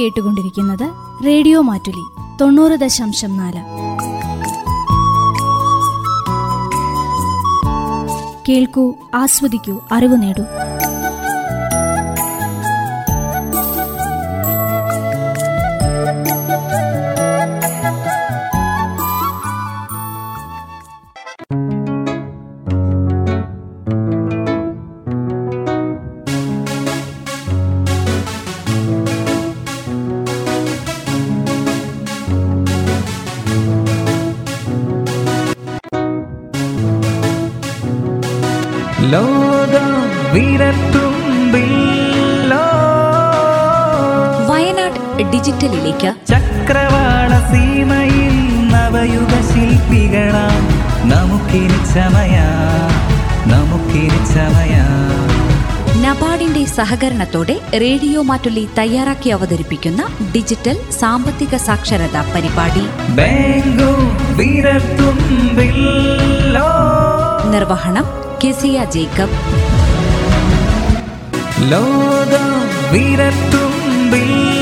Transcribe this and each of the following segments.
കേട്ടുകൊണ്ടിരിക്കുന്നത് റേഡിയോ മാറ്റുലി തൊണ്ണൂറ് ദശാംശം നാല്. കേൾക്കൂ ആസ്വദിക്കൂ അറിവ് നേടൂ. ശില്പികളാം നമുക്കിനി ചമയ നമുക്കിനി ചമയ. നബാർഡിന്റെ സഹകരണത്തോടെ റേഡിയോ മാറ്റുള്ളി തയ്യാറാക്കി അവതരിപ്പിക്കുന്ന ഡിജിറ്റൽ സാമ്പത്തിക സാക്ഷരതാ പരിപാടി. നിർവഹണം കെസിയ ജേക്കബ്. ലോകം വിരത്തുമ്പിൽ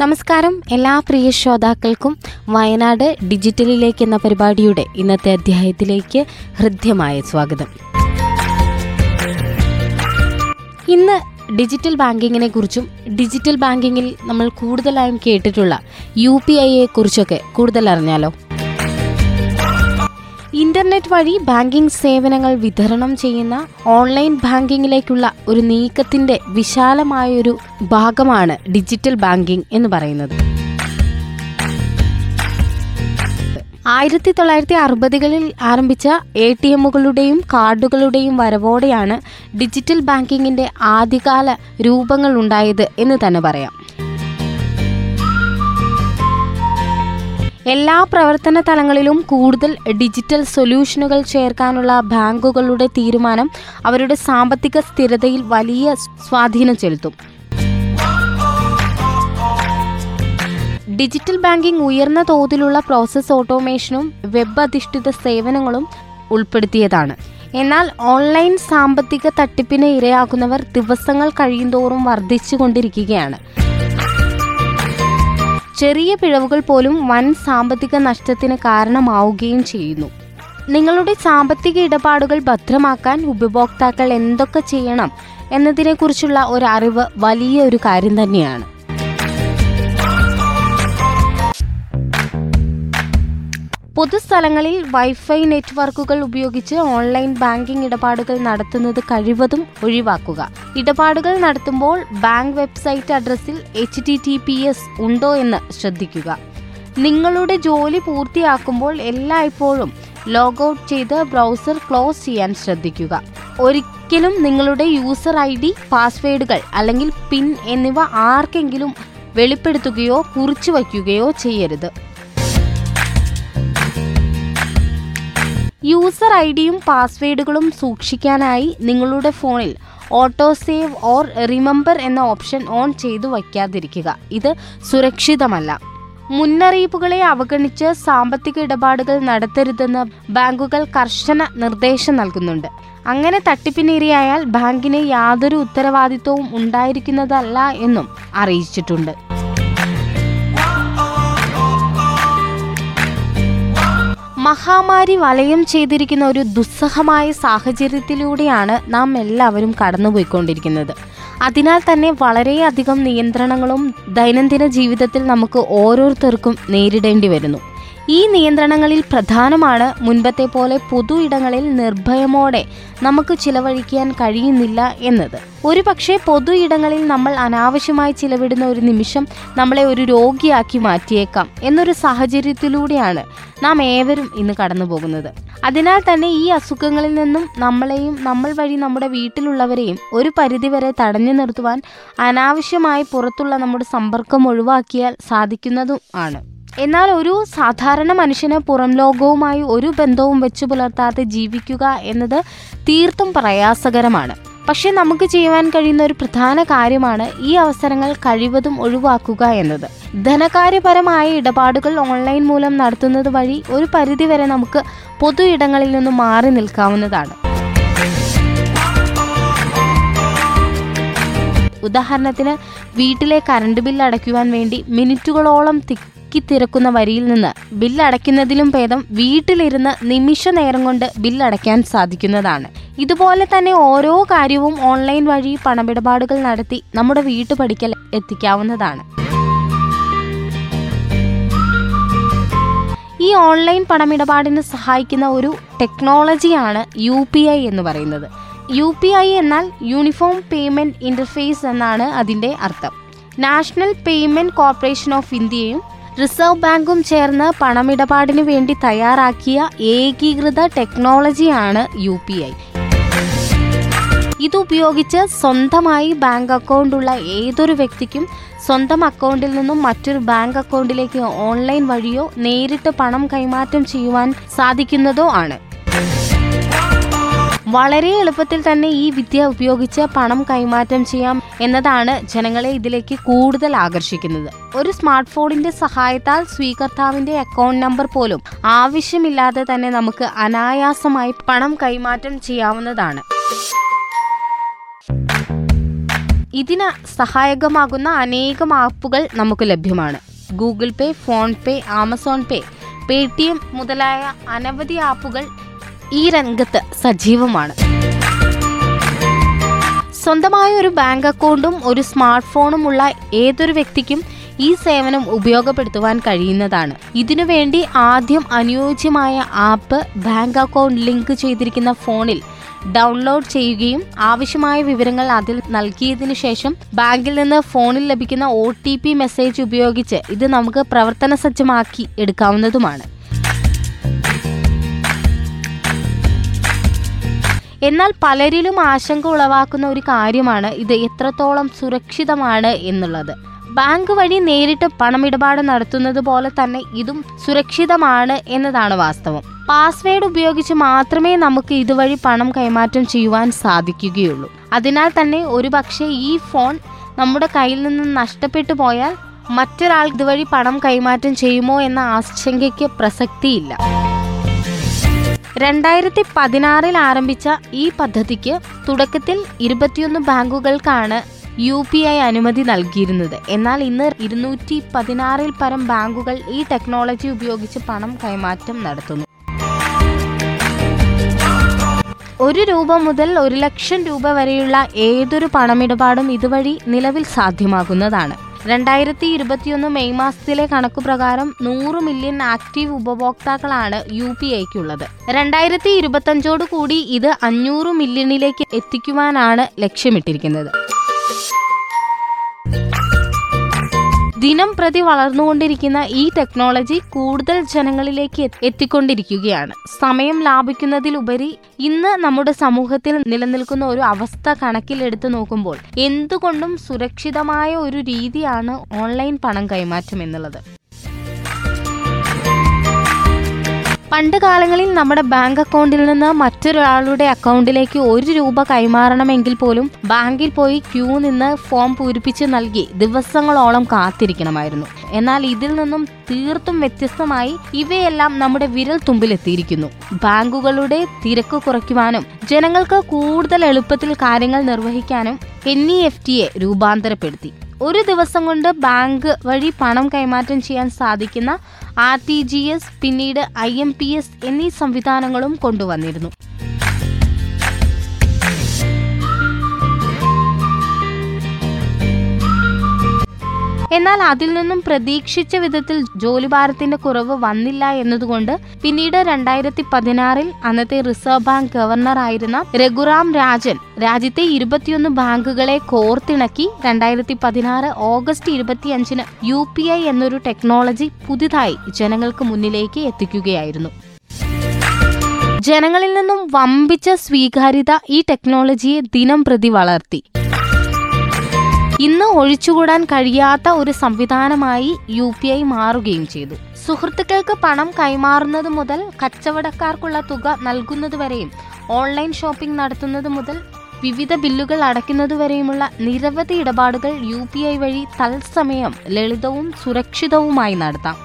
നമസ്കാരം. എല്ലാ പ്രിയ ശ്രോതാക്കൾക്കും വയനാട് ഡിജിറ്റലിലേക്ക് എന്ന പരിപാടിയുടെ ഇന്നത്തെ അധ്യായത്തിലേക്ക് ഹൃദ്യമായ സ്വാഗതം. ഇന്ന് ഡിജിറ്റൽ ബാങ്കിങ്ങിനെ കുറിച്ചും ഡിജിറ്റൽ ബാങ്കിങ്ങിൽ നമ്മൾ കൂടുതലായും കേട്ടിട്ടുള്ള യു പി ഐയെ കുറിച്ചൊക്കെ കൂടുതൽ അറിഞ്ഞാലോ ഇന്റർനെറ്റ് വഴി ബാങ്കിംഗ് സേവനങ്ങൾ വിതരണം ചെയ്യുന്ന ഓൺലൈൻ ബാങ്കിങ്ങിലേക്കുള്ള ഒരു നീക്കത്തിന്റെ വിശാലമായൊരു ഭാഗമാണ് ഡിജിറ്റൽ ബാങ്കിംഗ് എന്ന് പറയുന്നത്. ആയിരത്തി തൊള്ളായിരത്തി അറുപതുകളിൽ ആരംഭിച്ച എ ടി എമ്മുകളുടെയും കാർഡുകളുടെയും വരവോടെയാണ് ഡിജിറ്റൽ ബാങ്കിങ്ങിന്റെ ആദ്യകാല രൂപങ്ങൾ ഉണ്ടായത് എന്ന് തന്നെ പറയാം. എല്ലാ പ്രവർത്തന തലങ്ങളിലും കൂടുതൽ ഡിജിറ്റൽ സൊല്യൂഷനുകൾ ചേർക്കാനുള്ള ബാങ്കുകളുടെ തീരുമാനം അവരുടെ സാമ്പത്തിക സ്ഥിരതയിൽ വലിയ സ്വാധീനം ചെലുത്തും. ഡിജിറ്റൽ ബാങ്കിംഗ് ഉയർന്ന തോതിലുള്ള പ്രോസസ് ഓട്ടോമേഷനും വെബ് അധിഷ്ഠിത സേവനങ്ങളും ഉൾപ്പെടുത്തിയതാണ്. എന്നാൽ ഓൺലൈൻ സാമ്പത്തിക തട്ടിപ്പിന് ഇരയാകുന്നവർ ദിവസങ്ങൾ കഴിയുന്തോറും വർദ്ധിച്ചുകൊണ്ടിരിക്കുകയാണ്. ചെറിയ പിഴവുകൾ പോലും വൻ സാമ്പത്തിക നഷ്ടത്തിന് കാരണമാവുകയും ചെയ്യുന്നു. നിങ്ങളുടെ സാമ്പത്തിക ഇടപാടുകൾ ഭദ്രമാക്കാൻ ഉപഭോക്താക്കൾ എന്തൊക്കെ ചെയ്യണം എന്നതിനെക്കുറിച്ചുള്ള ഒരു അറിവ് വലിയ ഒരു കാര്യം തന്നെയാണ്. പൊതുസ്ഥലങ്ങളിൽ വൈഫൈ നെറ്റ്വർക്കുകൾ ഉപയോഗിച്ച് ഓൺലൈൻ ബാങ്കിംഗ് ഇടപാടുകൾ നടത്തുന്നത് കഴിവതും ഒഴിവാക്കുക. ഇടപാടുകൾ നടത്തുമ്പോൾ ബാങ്ക് വെബ്സൈറ്റ് അഡ്രസ്സിൽ H T T P S ഉണ്ടോ എന്ന് ശ്രദ്ധിക്കുക. നിങ്ങളുടെ ജോലി പൂർത്തിയാക്കുമ്പോൾ എല്ലായ്പ്പോഴും ലോഗ് ഔട്ട് ചെയ്ത് ബ്രൗസർ ക്ലോസ് ചെയ്യാൻ ശ്രദ്ധിക്കുക. ഒരിക്കലും നിങ്ങളുടെ യൂസർ ഐ ഡി പാസ്വേഡുകൾ അല്ലെങ്കിൽ പിൻ എന്നിവ ആർക്കെങ്കിലും വെളിപ്പെടുത്തുകയോ കുറിച്ചു വയ്ക്കുകയോ ചെയ്യരുത്. യൂസർ ഐ ഡിയും പാസ്വേഡുകളും സൂക്ഷിക്കാനായി നിങ്ങളുടെ ഫോണിൽ ഓട്ടോ സേവ് ഓർ റിമെമ്പർ എന്ന ഓപ്ഷൻ ഓൺ ചെയ്തു വയ്ക്കാതിരിക്കുക. ഇത് സുരക്ഷിതമല്ല. മുന്നറിയിപ്പുകളെ അവഗണിച്ച് സാമ്പത്തിക ഇടപാടുകൾ നടത്തരുതെന്ന് ബാങ്കുകൾ കർശന നിർദ്ദേശം നൽകുന്നുണ്ട്. അങ്ങനെ തട്ടിപ്പിനിരയായാൽ ബാങ്കിന് യാതൊരു ഉത്തരവാദിത്വവും ഉണ്ടായിരിക്കുന്നതല്ല എന്നും അറിയിച്ചിട്ടുണ്ട്. മഹാമാരി വലയം ചെയ്തിരിക്കുന്ന ഒരു ദുസ്സഹമായ സാഹചര്യത്തിലൂടെയാണ് നാം എല്ലാവരും കടന്നുപോയിക്കൊണ്ടിരിക്കുന്നത്. അതിനാൽ തന്നെ വളരെയധികം നിയന്ത്രണങ്ങളും ദൈനംദിന ജീവിതത്തിൽ നമുക്ക് ഓരോരുത്തർക്കും നേരിടേണ്ടി വരുന്നു. ഈ നിയന്ത്രണങ്ങളിൽ പ്രധാനമാണ് മുൻപത്തെ പോലെ പൊതു ഇടങ്ങളിൽ നിർഭയമോടെ നമുക്ക് ചിലവഴിക്കാൻ കഴിയുന്നില്ല എന്നത്. ഒരു പക്ഷേ പൊതു ഇടങ്ങളിൽ നമ്മൾ അനാവശ്യമായി ചിലവിടുന്ന ഒരു നിമിഷം നമ്മളെ ഒരു രോഗിയാക്കി മാറ്റിയേക്കാം എന്നൊരു സാഹചര്യത്തിലൂടെയാണ് നാം ഏവരും ഇന്ന് കടന്നു പോകുന്നത് അതിനാൽ തന്നെ ഈ അസുഖങ്ങളിൽ നിന്നും നമ്മളെയും നമ്മൾ വഴി നമ്മുടെ വീട്ടിലുള്ളവരെയും ഒരു പരിധിവരെ തടഞ്ഞു നിർത്തുവാൻ അനാവശ്യമായി പുറത്തുള്ള നമ്മുടെ സമ്പർക്കം ഒഴിവാക്കിയാൽ സാധിക്കുന്നതും ആണ്. എന്നാൽ ഒരു സാധാരണ മനുഷ്യന് പുറം ലോകവുമായി ഒരു ബന്ധവും വെച്ചു പുലർത്താതെ ജീവിക്കുക എന്നത് തീർത്തും പ്രയാസകരമാണ്. പക്ഷേ നമുക്ക് ചെയ്യുവാൻ കഴിയുന്ന ഒരു പ്രധാന കാര്യമാണ് ഈ അവസരങ്ങൾ കഴിവതും ഒഴിവാക്കുക എന്നത്. ധനകാര്യപരമായ ഇടപാടുകൾ ഓൺലൈൻ മൂലം നടത്തുന്നത് വഴി ഒരു പരിധിവരെ നമുക്ക് പൊതു ഇടങ്ങളിൽ നിന്നും മാറി നിൽക്കാവുന്നതാണ്. ഉദാഹരണത്തിന് വീട്ടിലെ കറണ്ട് ബില്ല് അടയ്ക്കുവാൻ വേണ്ടി മിനിറ്റുകളോളം തിക്കി തിരക്കുന്ന വരിയിൽ നിന്ന് ബില്ലടയ്ക്കുന്നതിലും ഭേദം വീട്ടിലിരുന്ന് നിമിഷ നേരം കൊണ്ട് ബില്ലടയ്ക്കാൻ സാധിക്കുന്നതാണ്. ഇതുപോലെ തന്നെ ഓരോ കാര്യവും ഓൺലൈൻ വഴി പണമിടപാടുകൾ നടത്തി നമ്മുടെ വീട്ടുപടിക്കൽ എത്തിക്കാവുന്നതാണ്. ഈ ഓൺലൈൻ പണമിടപാടിന് സഹായിക്കുന്ന ഒരു ടെക്നോളജിയാണ് യു പി ഐ എന്ന് പറയുന്നത്. യു പി ഐ എന്നാൽ യൂണിഫോം പേയ്മെന്റ് ഇന്റർഫേസ് എന്നാണ് അതിന്റെ അർത്ഥം. നാഷണൽ പേയ്മെന്റ് കോർപ്പറേഷൻ ഓഫ് ഇന്ത്യയും റിസർവ് ബാങ്കും ചേർന്ന് പണമിടപാടിന് വേണ്ടി തയ്യാറാക്കിയ ഏകീകൃത ടെക്നോളജിയാണ് യു പി ഐ. ഇതുപയോഗിച്ച് സ്വന്തമായി ബാങ്ക് അക്കൗണ്ട് ഉള്ള ഏതൊരു വ്യക്തിക്കും സ്വന്തം അക്കൗണ്ടിൽ നിന്നും മറ്റൊരു ബാങ്ക് അക്കൗണ്ടിലേക്ക് ഓൺലൈൻ വഴിയോ നേരിട്ട് പണം കൈമാറ്റം ചെയ്യുവാൻ സാധിക്കുന്നതോ ആണ്. വളരെ എളുപ്പത്തിൽ തന്നെ ഈ വിദ്യ ഉപയോഗിച്ച് പണം കൈമാറ്റം ചെയ്യാം. എന്നതാണ് ജനങ്ങളെ ഇതിലേക്ക് കൂടുതൽ ആകർഷിക്കുന്നത്. ഒരു സ്മാർട്ട് ഫോണിന്റെ സഹായത്താൽ സ്വീകർത്താവിന്റെ അക്കൗണ്ട് നമ്പർ പോലും ആവശ്യമില്ലാതെ തന്നെ നമുക്ക് അനായാസമായി പണം കൈമാറ്റം ചെയ്യാവുന്നതാണ്. ഇതിന് സഹായകമാകുന്ന അനേകം ആപ്പുകൾ നമുക്ക് ലഭ്യമാണ്. Google Pay PhonePe Amazon Pay Paytm മുതലായ അനവധി ആപ്പുകൾ ഈ രംഗത്ത് സജീവമാണ്. സ്വന്തമായ ഒരു ബാങ്ക് അക്കൗണ്ടും ഒരു സ്മാർട്ട് ഫോണും ഉള്ള ഏതൊരു വ്യക്തിക്കും ഈ സേവനം ഉപയോഗപ്പെടുത്തുവാൻ കഴിയുന്നതാണ്. ഇതിനുവേണ്ടി ആദ്യം അനുയോജ്യമായ ആപ്പ് ബാങ്ക് അക്കൗണ്ട് ലിങ്ക് ചെയ്തിരിക്കുന്ന ഫോണിൽ ഡൗൺലോഡ് ചെയ്യുകയും ആവശ്യമായ വിവരങ്ങൾ അതിൽ നൽകിയതിനു ശേഷം ബാങ്കിൽ നിന്ന് ഫോണിൽ ലഭിക്കുന്ന ഒ മെസ്സേജ് ഉപയോഗിച്ച് ഇത് നമുക്ക് പ്രവർത്തന സജ്ജമാക്കി എടുക്കാവുന്നതുമാണ്. എന്നാൽ പലരിലും ആശങ്ക ഉളവാക്കുന്ന ഒരു കാര്യമാണ് ഇത് എത്രത്തോളം സുരക്ഷിതമാണ് എന്നുള്ളത്. ബാങ്ക് വഴി നേരിട്ട് പണമിടപാട് നടത്തുന്നത് പോലെ തന്നെ ഇതും സുരക്ഷിതമാണ് എന്നതാണ് വാസ്തവം. പാസ്വേഡ് ഉപയോഗിച്ച് മാത്രമേ നമുക്ക് ഇതുവഴി പണം കൈമാറ്റം ചെയ്യുവാൻ സാധിക്കുകയുള്ളൂ. അതിനാൽ തന്നെ ഒരു ഈ ഫോൺ നമ്മുടെ കയ്യിൽ നിന്ന് നഷ്ടപ്പെട്ടു പോയാൽ മറ്റൊരാൾ ഇതുവഴി പണം കൈമാറ്റം ചെയ്യുമോ എന്ന ആശങ്കയ്ക്ക് പ്രസക്തിയില്ല. രണ്ടായിരത്തി പതിനാറിൽ ആരംഭിച്ച ഈ പദ്ധതിക്ക് തുടക്കത്തിൽ ഇരുപത്തിയൊന്ന് ബാങ്കുകൾക്കാണ് യു പി ഐ അനുമതി നൽകിയിരുന്നത്. എന്നാൽ ഇന്ന് ഇരുന്നൂറ്റി പതിനാറിൽ പരം ബാങ്കുകൾ ഈ ടെക്നോളജി ഉപയോഗിച്ച് പണം കൈമാറ്റം നടത്തുന്നു. ഒരു രൂപ മുതൽ ഒരു ലക്ഷം രൂപ വരെയുള്ള ഏതൊരു പണമിടപാടും ഇതുവഴി നിലവിൽ സാധ്യമാകുന്നതാണ്. രണ്ടായിരത്തി ഇരുപത്തിയൊന്ന് മെയ് മാസത്തിലെ കണക്കു പ്രകാരം നൂറ് മില്യൺ ആക്റ്റീവ് ഉപഭോക്താക്കളാണ് യു പി ഐക്കുള്ളത്. രണ്ടായിരത്തി ഇരുപത്തഞ്ചോടു കൂടി ഇത് അഞ്ഞൂറ് മില്യണിലേക്ക് എത്തിക്കുവാനാണ് ലക്ഷ്യമിട്ടിരിക്കുന്നത്. ദിനം പ്രതി വളർന്നുകൊണ്ടിരിക്കുന്ന ഈ ടെക്നോളജി കൂടുതൽ ജനങ്ങളിലേക്ക് എത്തിക്കൊണ്ടിരിക്കുകയാണ്. സമയം ലാഭിക്കുന്നതിലുപരി ഇന്ന് നമ്മുടെ സമൂഹത്തിൽ നിലനിൽക്കുന്ന ഒരു അവസ്ഥ കണക്കിലെടുത്ത് നോക്കുമ്പോൾ എന്തുകൊണ്ടും സുരക്ഷിതമായ ഒരു രീതിയാണ് ഓൺലൈൻ പണം കൈമാറ്റം എന്നുള്ളത്. പണ്ട് കാലങ്ങളിൽ നമ്മുടെ ബാങ്ക് അക്കൗണ്ടിൽ നിന്ന് മറ്റൊരാളുടെ അക്കൗണ്ടിലേക്ക് ഒരു രൂപ കൈമാറണമെങ്കിൽ പോലും ബാങ്കിൽ പോയി ക്യൂ നിന്ന് ഫോം പൂരിപ്പിച്ച് നൽകി ദിവസങ്ങളോളം കാത്തിരിക്കണമായിരുന്നു. എന്നാൽ ഇതിൽ നിന്നും തീർത്തും വ്യത്യസ്തമായി ഇവയെല്ലാം നമ്മുടെ വിരൽ തുമ്പിലെത്തിയിരിക്കുന്നു. ബാങ്കുകളുടെ തിരക്ക് കുറയ്ക്കുവാനും ജനങ്ങൾക്ക് കൂടുതൽ എളുപ്പത്തിൽ കാര്യങ്ങൾ നിർവഹിക്കാനും എൻ ഇ എഫ് ടിയെ രൂപാന്തരപ്പെടുത്തി. ഒരു ദിവസം കൊണ്ട് ബാങ്ക് വഴി പണം കൈമാറ്റം ചെയ്യാൻ സാധിക്കുന്ന ആർ ടി ജി എസ് പിന്നീട് ഐ എം പി എസ് എന്നീ സംവിധാനങ്ങളും കൊണ്ടുവന്നിരുന്നു. എന്നാൽ അതിൽ നിന്നും പ്രതീക്ഷിച്ച വിധത്തിൽ ജോലിഭാരത്തിന്റെ കുറവ് വന്നില്ല എന്നതുകൊണ്ട് പിന്നീട് രണ്ടായിരത്തി പതിനാറിൽ അന്നത്തെ റിസർവ് ബാങ്ക് ഗവർണർ ആയിരുന്ന രഘുറാം രാജൻ രാജ്യത്തെ ഇരുപത്തിയൊന്ന് ബാങ്കുകളെ കോർത്തിണക്കി രണ്ടായിരത്തി പതിനാറ് ഓഗസ്റ്റ് ഇരുപത്തിയഞ്ചിന് യു പി ഐ എന്നൊരു ടെക്നോളജി പുതുതായി ജനങ്ങൾക്ക് മുന്നിലേക്ക് എത്തിക്കുകയായിരുന്നു. ജനങ്ങളിൽ നിന്നും വമ്പിച്ച സ്വീകാര്യത ഈ ടെക്നോളജിയെ ദിനം പ്രതി വളർത്തി. ഇന്ന് ഒഴിച്ചുകൂടാൻ കഴിയാത്ത ഒരു സംവിധാനമായി യു പി ഐ മാറുകയും ചെയ്തു. സുഹൃത്തുക്കൾക്ക് പണം കൈമാറുന്നത് മുതൽ കച്ചവടക്കാർക്കുള്ള തുക നൽകുന്നതുവരെയും ഓൺലൈൻ ഷോപ്പിംഗ് നടത്തുന്നത് മുതൽ വിവിധ ബില്ലുകൾ അടയ്ക്കുന്നതുവരെയുമുള്ള നിരവധി ഇടപാടുകൾ യു പി ഐ വഴി തത്സമയം ലളിതവും സുരക്ഷിതവുമായി നടത്താം.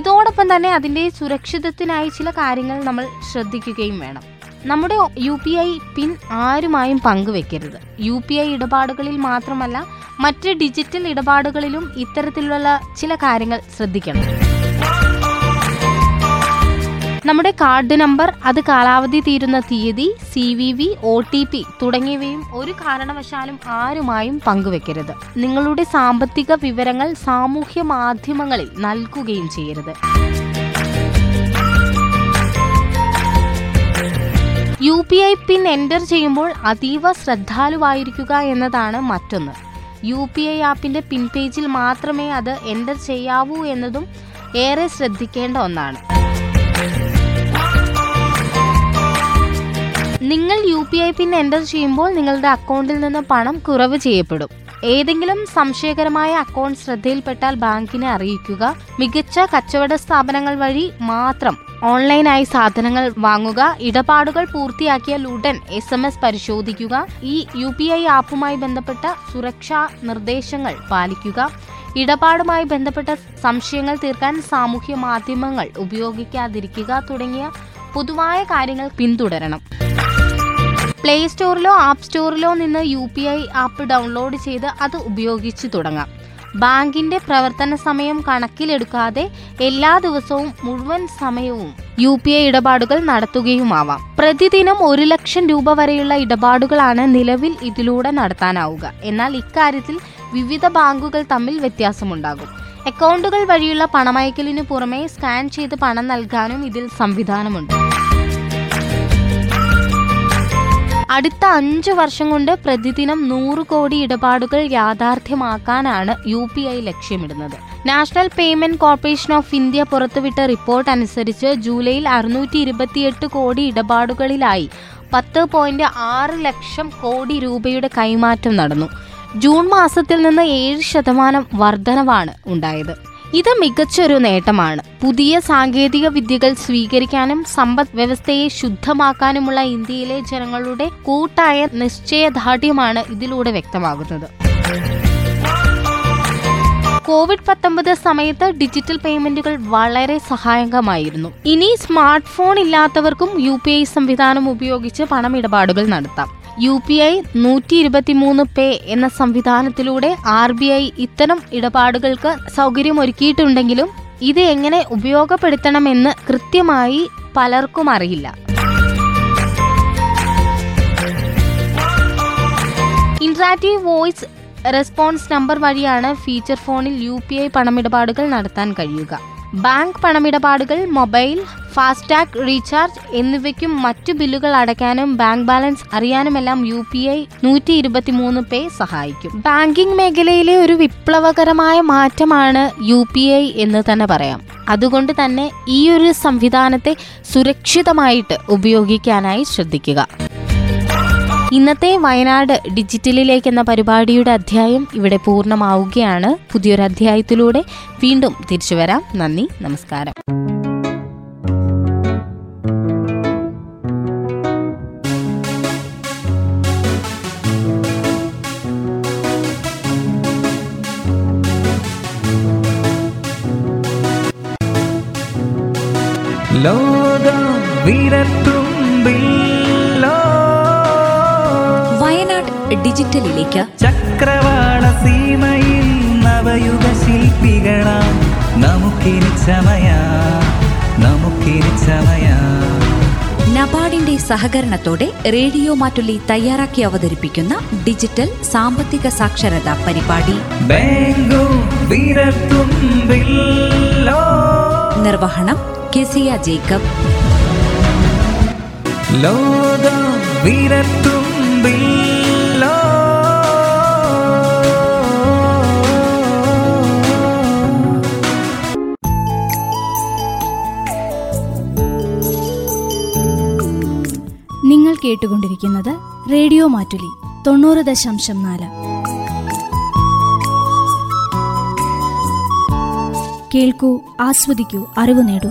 ഇതോടൊപ്പം തന്നെ അതിന്റെ സുരക്ഷിതത്തിനായി ചില കാര്യങ്ങൾ നമ്മൾ ശ്രദ്ധിക്കുകയും വേണം. നമ്മുടെ യു പി ഐ പിൻ ആരുമായും പങ്കുവെക്കരുത്. യു പി ഐ ഇടപാടുകളിൽ മാത്രമല്ല മറ്റ് ഡിജിറ്റൽ ഇടപാടുകളിലും ഇത്തരത്തിലുള്ള ചില കാര്യങ്ങൾ ശ്രദ്ധിക്കണം. നമ്മുടെ കാർഡ് നമ്പർ അത് കാലാവധി തീരുന്ന തീയതി C V V O T P തുടങ്ങിയവയും ഒരു കാരണവശാലും ആരുമായും പങ്കുവെക്കരുത്. നിങ്ങളുടെ സാമ്പത്തിക വിവരങ്ങൾ സാമൂഹ്യ മാധ്യമങ്ങളിൽ നൽകുകയും ചെയ്യരുത്. U P I PIN enter ചെയ്യുമ്പോൾ അതീവ ശ്രദ്ധാലുവായിരിക്കുക എന്നതാണ് മറ്റൊന്ന്. യു പി ഐ ആപ്പിന്റെ പിൻ പേജിൽ മാത്രമേ അത് എന്റർ ചെയ്യാവൂ എന്നതും ഏറെ ശ്രദ്ധിക്കേണ്ട ഒന്നാണ്. നിങ്ങൾ U P I pin enter ചെയ്യുമ്പോൾ നിങ്ങളുടെ അക്കൗണ്ടിൽ നിന്ന് പണം കുറവ് ചെയ്യപ്പെടും. ഏതെങ്കിലും സംശയകരമായ അക്കൗണ്ട് ശ്രദ്ധയിൽപ്പെട്ടാൽ ബാങ്കിനെ അറിയിക്കുക. മികച്ച കച്ചവട സ്ഥാപനങ്ങൾ വഴി മാത്രം ഓൺലൈനായി സാധനങ്ങൾ വാങ്ങുക ഇടപാടുകൾ പൂർത്തിയാക്കിയ ഉടൻ എസ് എം എസ് പരിശോധിക്കുക ഈ യു പി ഐ ആപ്പുമായി ബന്ധപ്പെട്ട സുരക്ഷാ നിർദ്ദേശങ്ങൾ പാലിക്കുക ഇടപാടുമായി ബന്ധപ്പെട്ട സംശയങ്ങൾ തീർക്കാൻ സാമൂഹ്യ മാധ്യമങ്ങൾ ഉപയോഗിക്കാതിരിക്കുക തുടങ്ങിയ പൊതുവായ കാര്യങ്ങൾ പിന്തുടരണം. പ്ലേ സ്റ്റോറിലോ ആപ്പ് സ്റ്റോറിലോ നിന്ന് U P I app download ചെയ്ത് അത് ഉപയോഗിച്ച് തുടങ്ങാം. ബാങ്കിന്റെ പ്രവർത്തന സമയം കണക്കിലെടുക്കാതെ എല്ലാ ദിവസവും മുഴുവൻ സമയവും യു പി ഐ ഇടപാടുകൾ നടത്തുകയുമാവാം. പ്രതിദിനം ഒരു ലക്ഷം രൂപ വരെയുള്ള ഇടപാടുകളാണ് നിലവിൽ ഇതിലൂടെ നടത്താനാവുക. എന്നാൽ ഇക്കാര്യത്തിൽ വിവിധ ബാങ്കുകൾ തമ്മിൽ വ്യത്യാസമുണ്ടാകും. അക്കൗണ്ടുകൾ വഴിയുള്ള പണമയക്കലിനു പുറമെ സ്കാൻ ചെയ്ത് പണം നൽകാനും ഇതിൽ സംവിധാനമുണ്ട്. അടുത്ത അഞ്ച് വർഷം കൊണ്ട് പ്രതിദിനം നൂറ് കോടി ഇടപാടുകൾ യാഥാർത്ഥ്യമാക്കാനാണ് യു പി ഐ ലക്ഷ്യമിടുന്നത്. National payment corporation of India പുറത്തുവിട്ട റിപ്പോർട്ട് അനുസരിച്ച് ജൂലൈയിൽ അറുന്നൂറ്റി ഇരുപത്തിയെട്ട് കോടി ഇടപാടുകളിലായി പത്ത് പോയിന്റ് ആറ് ലക്ഷം കോടി രൂപയുടെ കൈമാറ്റം നടന്നു. ജൂൺ മാസത്തിൽ നിന്ന് ഏഴ് ശതമാനം വർധനവാണ് ഉണ്ടായത്. ഇത് മികച്ചൊരു നേട്ടമാണ്. പുതിയ സാങ്കേതിക വിദ്യകൾ സ്വീകരിക്കാനും സമ്പദ് വ്യവസ്ഥയെ ശുദ്ധമാക്കാനുമുള്ള ഇന്ത്യയിലെ ജനങ്ങളുടെ കൂട്ടായ നിശ്ചയദാർഢ്യമാണ് ഇതിലൂടെ വ്യക്തമാകുന്നത്. കോവിഡ് പത്തൊമ്പത് സമയത്ത് ഡിജിറ്റൽ പേയ്മെന്റുകൾ വളരെ സഹായകമായിരുന്നു. ഇനി സ്മാർട്ട് ഫോൺ ഇല്ലാത്തവർക്കും യു സംവിധാനം ഉപയോഗിച്ച് പണമിടപാടുകൾ നടത്താം. യു പി ഐ നൂറ്റി ഇരുപത്തിമൂന്ന് പേ എന്ന സംവിധാനത്തിലൂടെ ആർ ബി ഐ ഇത്തരം ഇടപാടുകൾക്ക് സൗകര്യമൊരുക്കിയിട്ടുണ്ടെങ്കിലും ഇത് എങ്ങനെ ഉപയോഗപ്പെടുത്തണമെന്ന് കൃത്യമായി പലർക്കും അറിയില്ല. ഇന്ററാക്റ്റീവ് വോയിസ് റെസ്പോൺസ് നമ്പർ വഴിയാണ് ഫീച്ചർ ഫോണിൽ യു പണമിടപാടുകൾ നടത്താൻ കഴിയുക. ബാങ്ക് പണമിടപാടുകൾ മൊബൈൽ ഫാസ്ടാഗ് റീചാർജ് എന്നിവയ്ക്കും മറ്റു ബില്ലുകൾ അടയ്ക്കാനും ബാങ്ക് ബാലൻസ് അറിയാനുമെല്ലാം യു പി ഐ നൂറ്റി ഇരുപത്തിമൂന്ന് പേ സഹായിക്കും. ബാങ്കിംഗ് മേഖലയിലെ ഒരു വിപ്ലവകരമായ മാറ്റമാണ് യു പി ഐ എന്ന് തന്നെ പറയാം. അതുകൊണ്ട് തന്നെ ഈ ഒരു സംവിധാനത്തെ സുരക്ഷിതമായിട്ട് ഉപയോഗിക്കാനായി ശ്രദ്ധിക്കുക. ഇന്നത്തെ വയനാട് ഡിജിറ്റലിലേക്ക് എന്ന പരിപാടിയുടെ അധ്യായം ഇവിടെ പൂർണമാവുകയാണ്. പുതിയൊരു അധ്യായത്തിലൂടെ വീണ്ടും തിരിച്ചു വരാം. നന്ദി നമസ്കാരം. ലോകം വിരത്തുമ്പിൽ വയനാട് ഡിജിറ്റലിലേക്ക്. ചക്രവാള സീമയിൽ നവയുഗ ശില്പികളാം നമുക്കിനി ചമയാ. നമുക്കിനി ചമയാ. നബാർഡിന്റെ സഹകരണത്തോടെ റേഡിയോ മാറ്റുള്ളി തയ്യാറാക്കി അവതരിപ്പിക്കുന്ന ഡിജിറ്റൽ സാമ്പത്തിക സാക്ഷരതാ പരിപാടി. നിർവഹണം കെസിയ ജേക്കബ്. ലോകം വിരത്തുമ്പിൽ ലോ നിങ്ങൾ കേട്ടുകൊണ്ടിരിക്കുന്നത് റേഡിയോ മാറ്റുലി തൊണ്ണൂറ് ദശാംശം നാല്. കേൾക്കൂ ആസ്വദിക്കൂ അറിവ് നേടൂ.